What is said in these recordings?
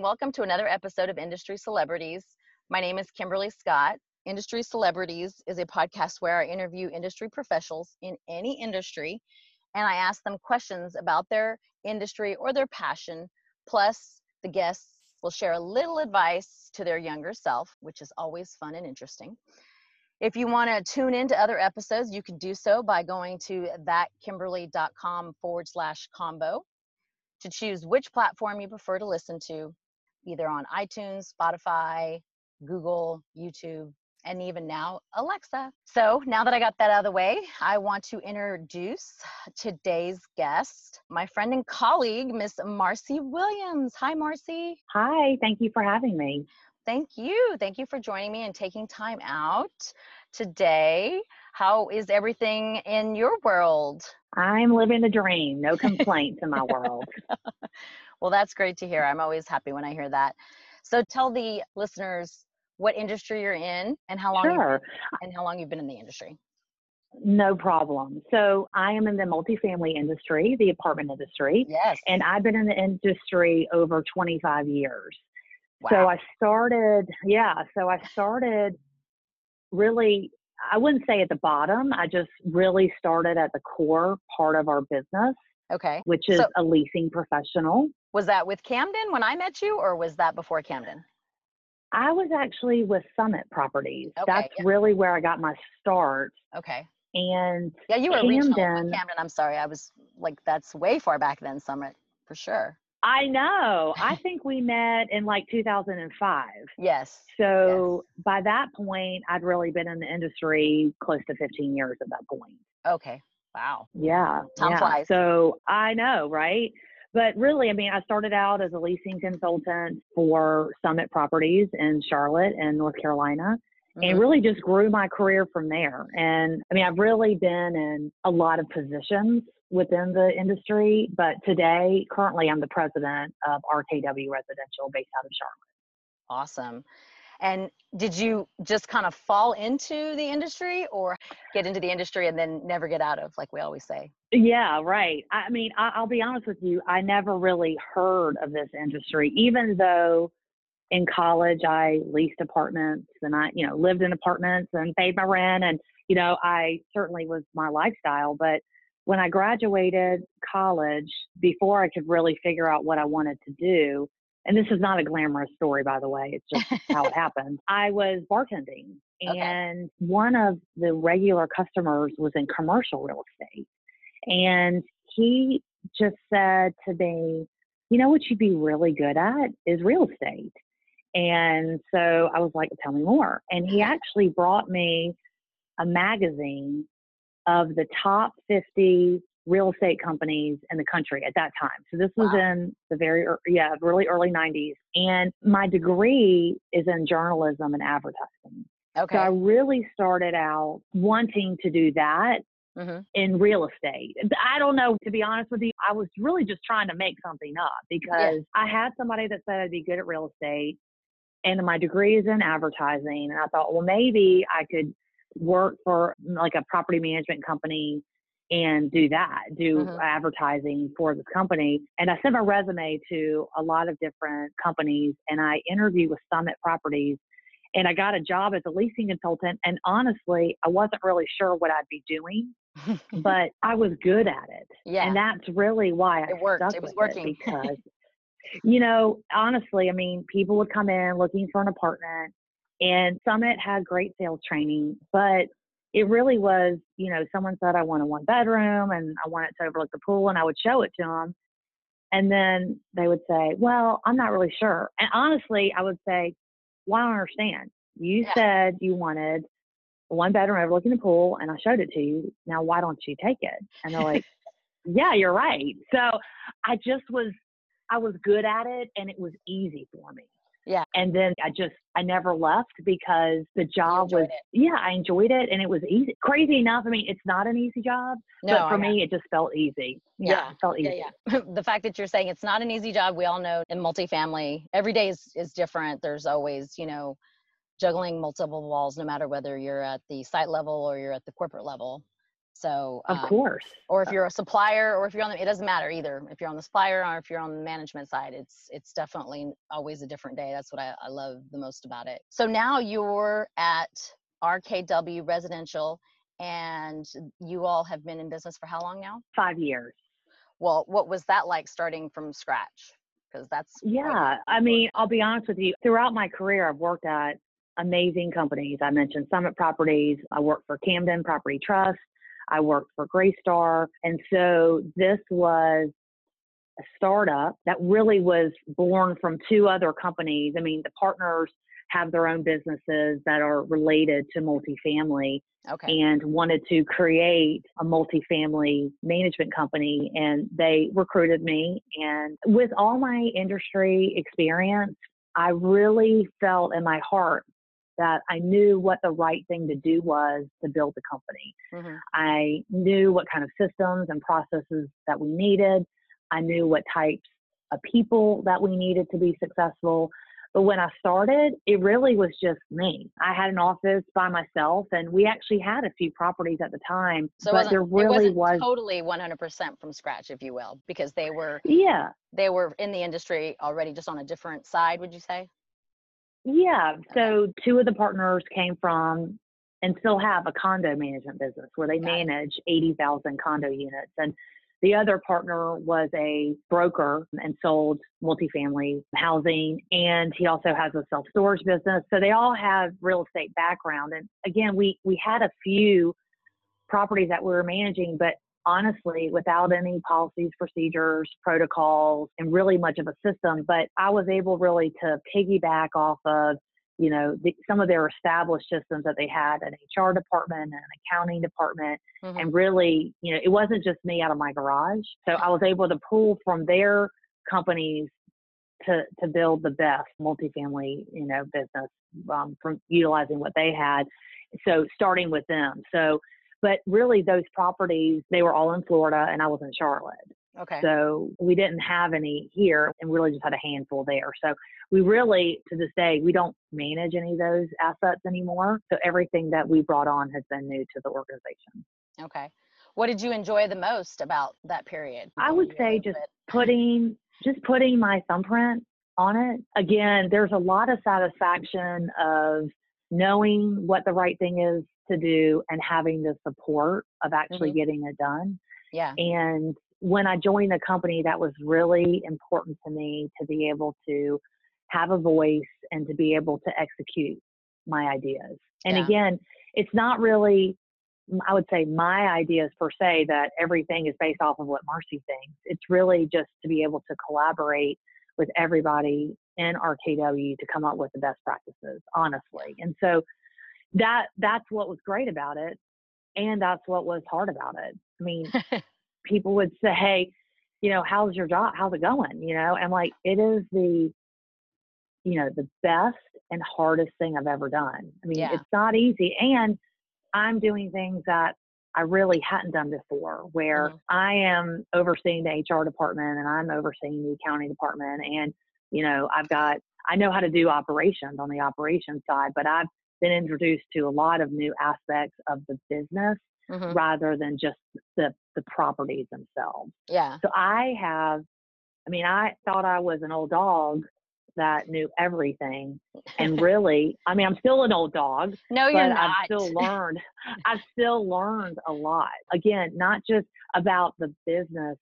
and welcome to another episode of Industry Celebrities. My name is Kimberly Scott. Industry Celebrities is a podcast where I interview industry professionals in any industry and I ask them questions about their industry or their passion. Plus, the guests will share a little advice to their younger self, which is always fun and interesting. If you want to tune into other episodes, you can do so by going to thatkimberly.com forward slash combo to choose which platform you prefer to listen to, either on iTunes, Spotify, Google, YouTube, and even now Alexa. So now that I got that out of the way, I want to introduce today's guest, my friend and colleague, Miss Marcy Williams. Hi, Marcy. Hi, thank you for having me. Thank you. Thank you for joining me and taking time out today. How is everything in your world? I'm living the dream. No complaints in my world. well, that's great to hear. I'm always happy when I hear that. So tell the listeners what industry you're in and how long sure. and how long you've been in the industry. No problem. So I am in the multifamily industry, the apartment industry. Yes. And I've been in the industry over 25 years. Wow. So I started, yeah, so I started really, I wouldn't say at the bottom. I just really started at the core part of our business. Okay. Which is so, a leasing professional. Was that with Camden when I met you, or was that before Camden? I was actually with Summit Properties. Okay, That's yeah. really where I got my start. Okay. And yeah, you were Camden, regional with Camden. I'm sorry, I was like that's way far back then. Summit for sure. I know. I think we met in like 2005. Yes. So yes. by that point, I'd really been in the industry close to 15 years at that point. Okay. Wow. Yeah. Time yeah. flies. So I know, right? But really, I mean, I started out as a leasing consultant for Summit Properties in Charlotte and North Carolina. Mm-hmm. And really just grew my career from there. And I mean, I've really been in a lot of positions within the industry, but today, currently, I'm the president of RKW Residential based out of Charlotte. Awesome. And did you just kind of fall into the industry or get into the industry and then never get out of, like we always say? Yeah, right. I mean, I, will be honest with you, I never really heard of this industry, even though in college I leased apartments and I, you know, lived in apartments and paid my rent. And, you know, I certainly was my lifestyle. But when I graduated college, before I could really figure out what I wanted to do, and this is not a glamorous story, by the way, it's just how it happened. I was bartending, Okay. and one of the regular customers was in commercial real estate. And he just said to me, You know what you'd be really good at is real estate. And so I was like, Tell me more. And he actually brought me a magazine of the top 50 real estate companies in the country at that time. So this was Wow. in the very, yeah, really early 90s. And my degree is in journalism and advertising. Okay. So I really started out wanting to do that hmm in real estate. I don't know, to be honest with you, I was really just trying to make something up because I had somebody that said I'd be good at real estate and my degree is in advertising. And I thought, well, maybe I could work for like a property management company and do that, do Mhm. advertising for this company. And I sent my resume to a lot of different companies and I interviewed with Summit Properties and I got a job as a leasing consultant. And honestly, I wasn't really sure what I'd be doing, but I was good at it. yeah. And that's really why I It worked. It was working. because, you know, honestly, I mean, people would come in looking for an apartment, and Summit had great sales training, but it really was, you know, someone said I want a one bedroom and I want it to overlook the pool, and I would show it to them, and then they would say, "Well, I'm not really sure." And honestly, I would say, "Well, I don't understand. You Yeah. said you wanted." a One bedroom overlooking the pool, and I showed it to you. Now, why don't you take it? And they're like, yeah, you're right. So I just was, I was good at it and it was easy for me. Yeah. And then I just, I never left because the job was, it. yeah, I enjoyed it and it was easy. Crazy enough. I mean, it's not an easy job, No, but for me, it just felt easy. Yeah. Yeah, It felt easy. yeah, yeah. the fact that you're saying it's not an easy job, we all know in multifamily, every day is, is different. There's always, you know, juggling multiple walls, no matter whether you're at the site level or you're at the corporate level. So, of um, course. Or if you're a supplier, or if you're on the, it doesn't matter either. If you're on the supplier or if you're on the management side, it's it's definitely always a different day. That's what I, I love the most about it. So now you're at RKW Residential, and you all have been in business for how long now? Five years. Well, what was that like starting from scratch? Because that's yeah. I mean, I'll be honest with you. Throughout my career, I've worked at amazing companies. I mentioned Summit Properties. I worked for Camden Property Trust. I worked for Greystar. And so this was a startup that really was born from two other companies. I mean, the partners have their own businesses that are related to multifamily okay. and wanted to create a multifamily management company. And they recruited me. And with all my industry experience, I really felt in my heart that I knew what the right thing to do was to build the company. Mm-hmm. I knew what kind of systems and processes that we needed. I knew what types of people that we needed to be successful. But when I started, it really was just me. I had an office by myself, and we actually had a few properties at the time. So but there really was totally 100% from scratch, if you will, because they were yeah they were in the industry already, just on a different side. Would you say? Yeah. So two of the partners came from and still have a condo management business where they manage 80,000 condo units. And the other partner was a broker and sold multifamily housing. And he also has a self storage business. So they all have real estate background. And again, we, we had a few properties that we were managing, but honestly without any policies, procedures, protocols, and really much of a system. But I was able really to piggyback off of, you know, the, some of their established systems that they had an HR department and an accounting department. Mm-hmm. And really, you know, it wasn't just me out of my garage. So I was able to pull from their companies to, to build the best multifamily, you know, business um, from utilizing what they had. So starting with them. So but really, those properties, they were all in Florida and I was in Charlotte. Okay. So we didn't have any here and really just had a handful there. So we really, to this day, we don't manage any of those assets anymore. So everything that we brought on has been new to the organization. Okay. What did you enjoy the most about that period? I would say just putting just putting my thumbprint on it. Again, there's a lot of satisfaction of knowing what the right thing is to do and having the support of actually mm-hmm. getting it done. Yeah. And when I joined the company, that was really important to me to be able to have a voice and to be able to execute my ideas. And yeah. again, it's not really, I would say, my ideas per se that everything is based off of what Marcy thinks. It's really just to be able to collaborate with everybody in RKW to come up with the best practices, honestly. And so that that's what was great about it and that's what was hard about it. I mean people would say hey you know how's your job? How's it going? You know and like it is the you know the best and hardest thing i've ever done. I mean yeah. it's not easy and i'm doing things that i really hadn't done before where mm-hmm. i am overseeing the hr department and i'm overseeing the accounting department and you know i've got i know how to do operations on the operations side but i've been introduced to a lot of new aspects of the business mm-hmm. rather than just the the properties themselves. Yeah. So I have I mean I thought I was an old dog that knew everything and really I mean I'm still an old dog. No, you're not. I've still learned I've still learned a lot. Again, not just about the business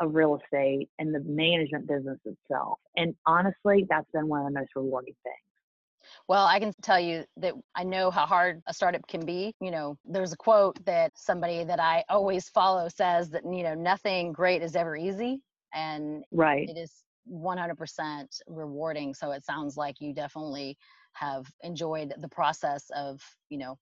of real estate and the management business itself. And honestly, that's been one of the most rewarding things. Well, I can tell you that I know how hard a startup can be. You know, there's a quote that somebody that I always follow says that, you know, nothing great is ever easy. And right. it is 100% rewarding. So it sounds like you definitely have enjoyed the process of, you know,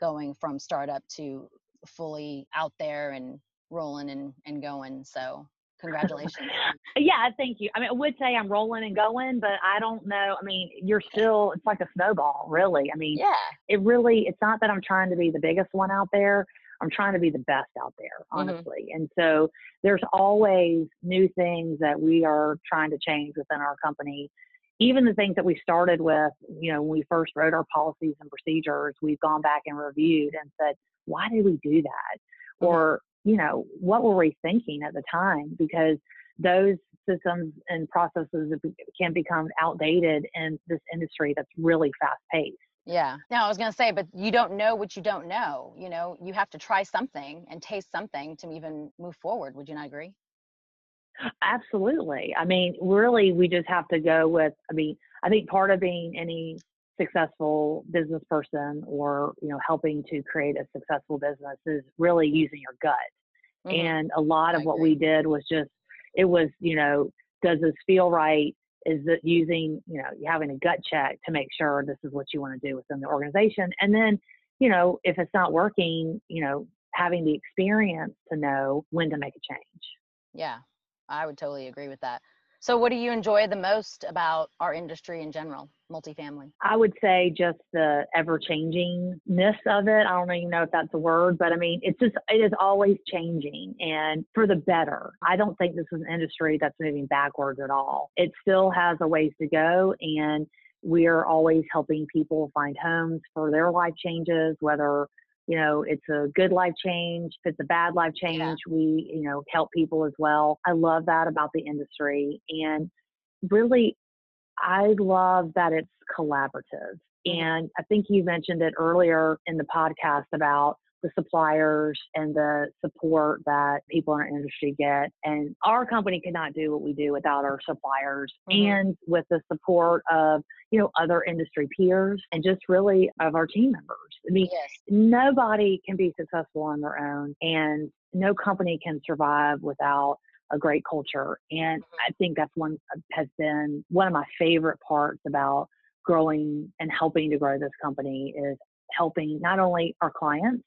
going from startup to fully out there and rolling and, and going. So congratulations. yeah, thank you. I mean, I would say I'm rolling and going, but I don't know. I mean, you're still, it's like a snowball, really. I mean, yeah, it really, it's not that I'm trying to be the biggest one out there. I'm trying to be the best out there, mm-hmm. honestly. Mm-hmm. And so there's always new things that we are trying to change within our company. Even the things that we started with, you know, when we first wrote our policies and procedures, we've gone back and reviewed and said, why did we do that? mm-hmm. or you know what were we thinking at the time because those systems and processes can become outdated in this industry that's really fast paced yeah. Now I was going to say, but you don't know what you don't know. You know, you have to try something and taste something to even move forward. Would you not agree? Absolutely. I mean, really, we just have to go with, I mean, I think part of being any successful business person or, you know, helping to create a successful business is really using your gut. Mm-hmm. And a lot of what we did was just, it was, you know, does this feel right? Is that using, you know, having a gut check to make sure this is what you want to do within the organization. And then, you know, if it's not working, you know, having the experience to know when to make a change. Yeah, I would totally agree with that. So, what do you enjoy the most about our industry in general, multifamily? I would say just the ever changingness of it. I don't even know if that's a word, but I mean, it's just, it is always changing and for the better. I don't think this is an industry that's moving backwards at all. It still has a ways to go and we're always helping people find homes for their life changes, whether you know, it's a good life change. If it's a bad life change, yeah. we, you know, help people as well. I love that about the industry. And really, I love that it's collaborative. Mm-hmm. And I think you mentioned it earlier in the podcast about the suppliers and the support that people in our industry get. And our company could not do what we do without our suppliers mm-hmm. and with the support of, you know, other industry peers and just really of our team members. I mean, yes. nobody can be successful on their own and no company can survive without a great culture. And mm-hmm. I think that's one has been one of my favorite parts about growing and helping to grow this company is helping not only our clients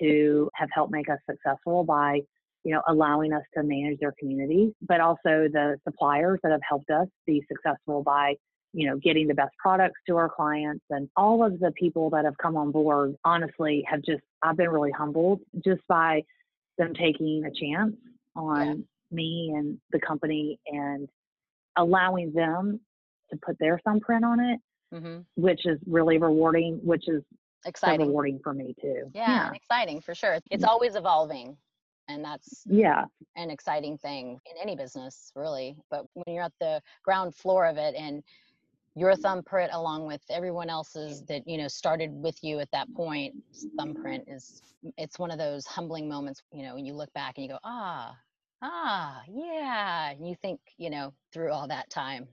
who have helped make us successful by you know allowing us to manage their communities but also the suppliers that have helped us be successful by you know getting the best products to our clients and all of the people that have come on board honestly have just i've been really humbled just by them taking a chance on yeah. me and the company and allowing them to put their thumbprint on it mm-hmm. which is really rewarding which is exciting. Rewarding for me too. Yeah, yeah. exciting for sure. It's mm. always evolving. And that's yeah an exciting thing in any business, really. But when you're at the ground floor of it and your thumbprint along with everyone else's that you know started with you at that point thumbprint is it's one of those humbling moments you know when you look back and you go ah ah yeah and you think you know through all that time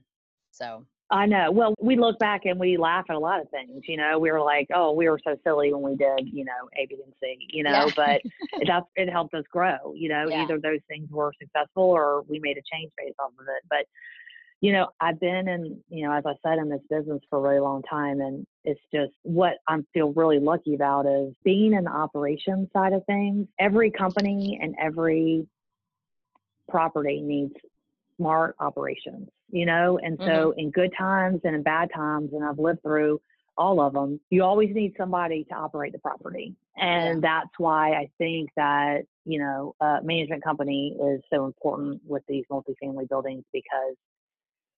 so I know. Well, we look back and we laugh at a lot of things. You know, we were like, "Oh, we were so silly when we did," you know, A, B, and C. You know, yeah. but it, it helped us grow. You know, yeah. either those things were successful or we made a change based off of it. But you know, I've been in, you know, as I said, in this business for a really long time, and it's just what I feel really lucky about is being in the operations side of things. Every company and every property needs smart operations you know? And so mm-hmm. in good times and in bad times, and I've lived through all of them, you always need somebody to operate the property. And yeah. that's why I think that, you know, a management company is so important with these multifamily buildings because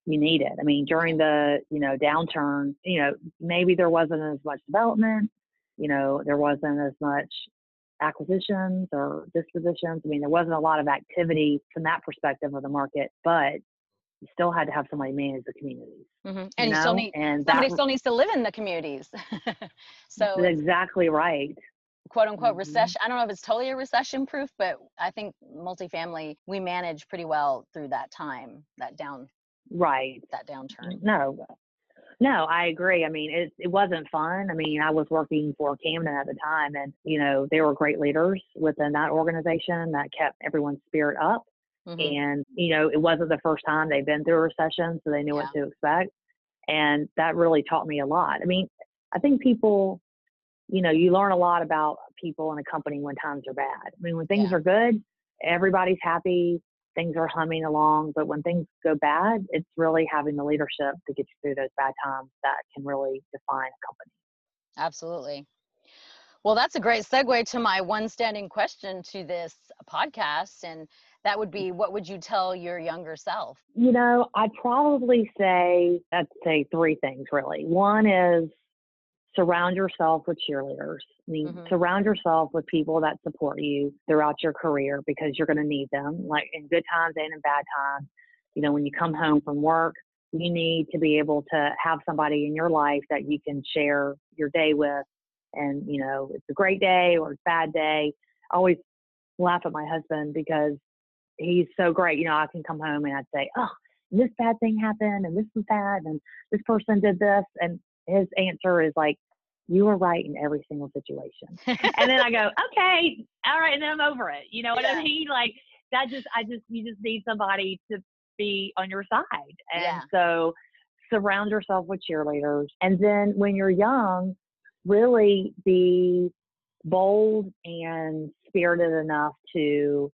you need it. I mean, during the, you know, downturn, you know, maybe there wasn't as much development, you know, there wasn't as much acquisitions or dispositions. I mean, there wasn't a lot of activity from that perspective of the market, but you still had to have somebody manage the communities. Mm-hmm. And you, know? still need and somebody that, still needs to live in the communities. so exactly right. Quote unquote mm-hmm. recession. I don't know if it's totally a recession proof, but I think multifamily we manage pretty well through that time, that down right that downturn. No, no, I agree. I mean, it it wasn't fun. I mean, I was working for Camden at the time, and you know, they were great leaders within that organization that kept everyone's spirit up. Mm-hmm. And, you know, it wasn't the first time they've been through a recession, so they knew yeah. what to expect. And that really taught me a lot. I mean, I think people, you know, you learn a lot about people in a company when times are bad. I mean, when things yeah. are good, everybody's happy, things are humming along. But when things go bad, it's really having the leadership to get you through those bad times that can really define a company. Absolutely. Well, that's a great segue to my one standing question to this podcast. And that would be what would you tell your younger self? You know, I'd probably say, I'd say three things really. One is surround yourself with cheerleaders. I mean, Mhm. surround yourself with people that support you throughout your career because you're going to need them, like in good times and in bad times. You know, when you come home from work, you need to be able to have somebody in your life that you can share your day with. And, you know, it's a great day or it's a bad day. I always laugh at my husband because he's so great. You know, I can come home and I'd say, oh, this bad thing happened and this was bad and this person did this. And his answer is like, you were right in every single situation. and then I go, okay, all right, and then I'm over it. You know what Yeah. I mean? Like that just, I just, you just need somebody to be on your side. And Yeah. so surround yourself with cheerleaders. And then when you're young, really be bold and spirited enough to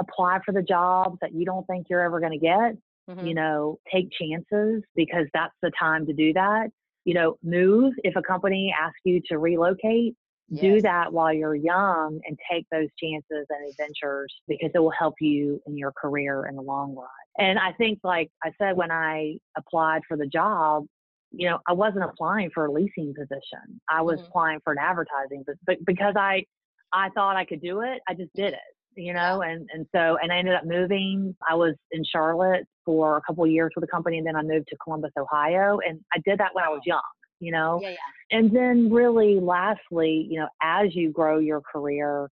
apply for the jobs that you don't think you're ever going to get Mhm. you know, take chances because that's the time to do that. You know, move if a company asks you to relocate, do that while you're young and take those chances and adventures because it will help you in your career in the long run. And I think, like I said, when I applied for the job, you know, I wasn't applying for a leasing position. I was Mhm. applying for an advertising, but, but because I, I thought I could do it, I just did it you know and and so and i ended up moving. I was in charlotte for a couple of years with the company and then i moved to columbus ohio and i did that when i was young you know? Yeah, yeah. and then really lastly you know as you grow your career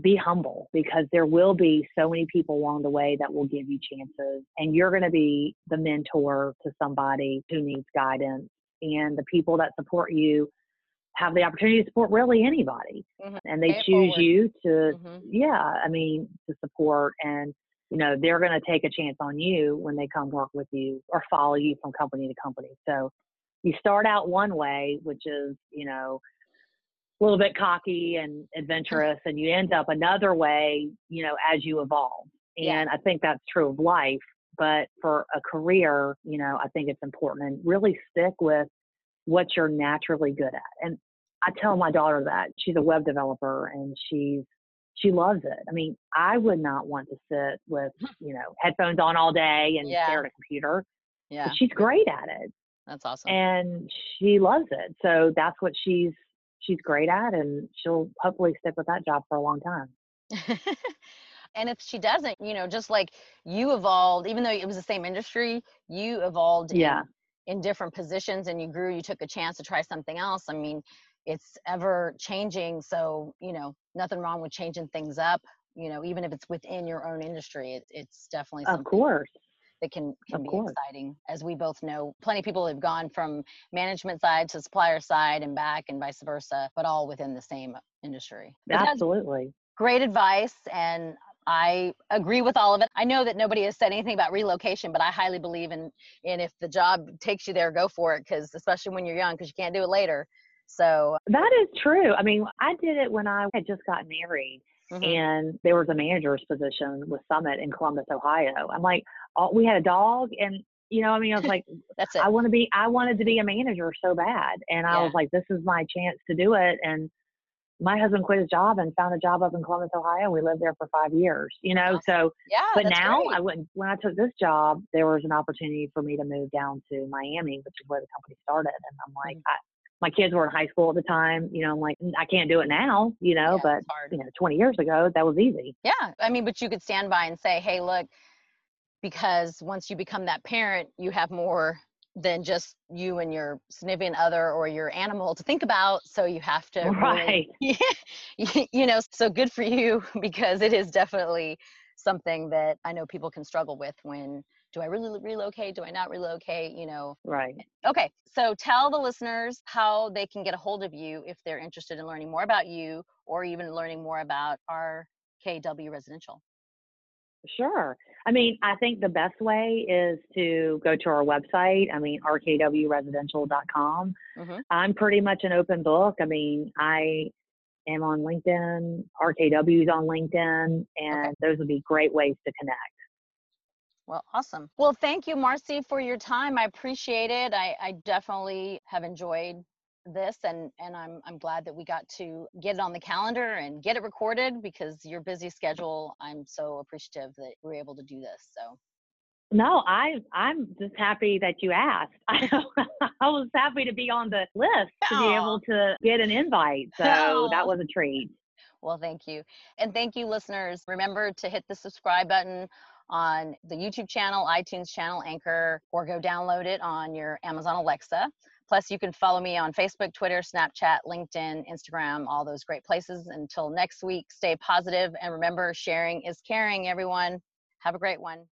be humble because there will be so many people along the way that will give you chances and you're going to be the mentor to somebody who needs guidance and the people that support you have the opportunity to support really anybody Mhm. and they choose forward. you to Mhm. yeah i mean to support and you know they're going to take a chance on you when they come work with you or follow you from company to company so you start out one way which is you know a little bit cocky and adventurous and you end up another way you know as you evolve Yeah. and i think that's true of life but for a career you know i think it's important and really stick with what you're naturally good at and i tell my daughter that she's a web developer and she's she loves it i mean i would not want to sit with hmm. you know headphones on all day and Yeah. stare at a computer Yeah. she's great at it That's awesome. and she loves it. So that's what she's she's great at, and she'll hopefully stick with that job for a long time. and if she doesn't, you know, just like you evolved, even though it was the same industry, you evolved in- Yeah. in, different positions and you grew, you took a chance to try something else. I mean, it's ever changing. So, you know, nothing wrong with changing things up, you know, even if it's within your own industry, it, it's definitely Of course. that can, can Of be course. exciting. As we both know, plenty of people have gone from management side to supplier side and back and vice versa, but all within the same industry. Absolutely. great advice and I agree with all of it. I know that nobody has said anything about relocation, but I highly believe in in if the job takes you there, go for it because especially when you're young because you can't do it later. So, That is true. I mean, I did it when I had just gotten married, mhm, and there was a manager's position with Summit in Columbus, Ohio. I'm like, all, we had a dog, and you know, I mean, I was like, that's it. I want to be, I wanted to be a manager so bad, and I Yeah. was like, this is my chance to do it, and my husband quit his job and found a job up in Columbus, Ohio. We lived there for five years, you know. So, yeah, but now great. I wouldn't. When I took this job, there was an opportunity for me to move down to Miami, which is where the company started. And I'm like, Mhm. I, my kids were in high school at the time. You know, I'm like, mm, I can't do it now. You know, Yeah, but you know, 20 years ago, that was easy. Yeah, I mean, but you could stand by and say, hey, look, because once you become that parent, you have more than just you and your significant other or your animal to think about. So you have to, really- Right. you know, so good for you because it is definitely something that I know people can struggle with when do I really relocate? Do I not relocate? You know, Right. Okay, so tell the listeners how they can get a hold of you if they're interested in learning more about you or even learning more about RKW Residential. Sure. I mean, I think the best way is to go to our website. I mean, rkwresidential.com. Mhm. I'm pretty much an open book. I mean, I am on LinkedIn, RKW's on LinkedIn, and those would be great ways to connect. Well, awesome. Well, thank you, Marcy, for your time. I appreciate it. I, I definitely have enjoyed this and and I'm I'm glad that we got to get it on the calendar and get it recorded because your busy schedule, I'm so appreciative that we're able to do this. So No, I I'm just happy that you asked. I, I was happy to be on the list to Aww. be able to get an invite. So Aww. that was a treat. Well, thank you. And thank you, listeners. Remember to hit the subscribe button on the YouTube channel, iTunes channel, Anchor, or go download it on your Amazon Alexa. Plus, you can follow me on Facebook, Twitter, Snapchat, LinkedIn, Instagram, all those great places. Until next week, stay positive and remember sharing is caring, everyone. Have a great one.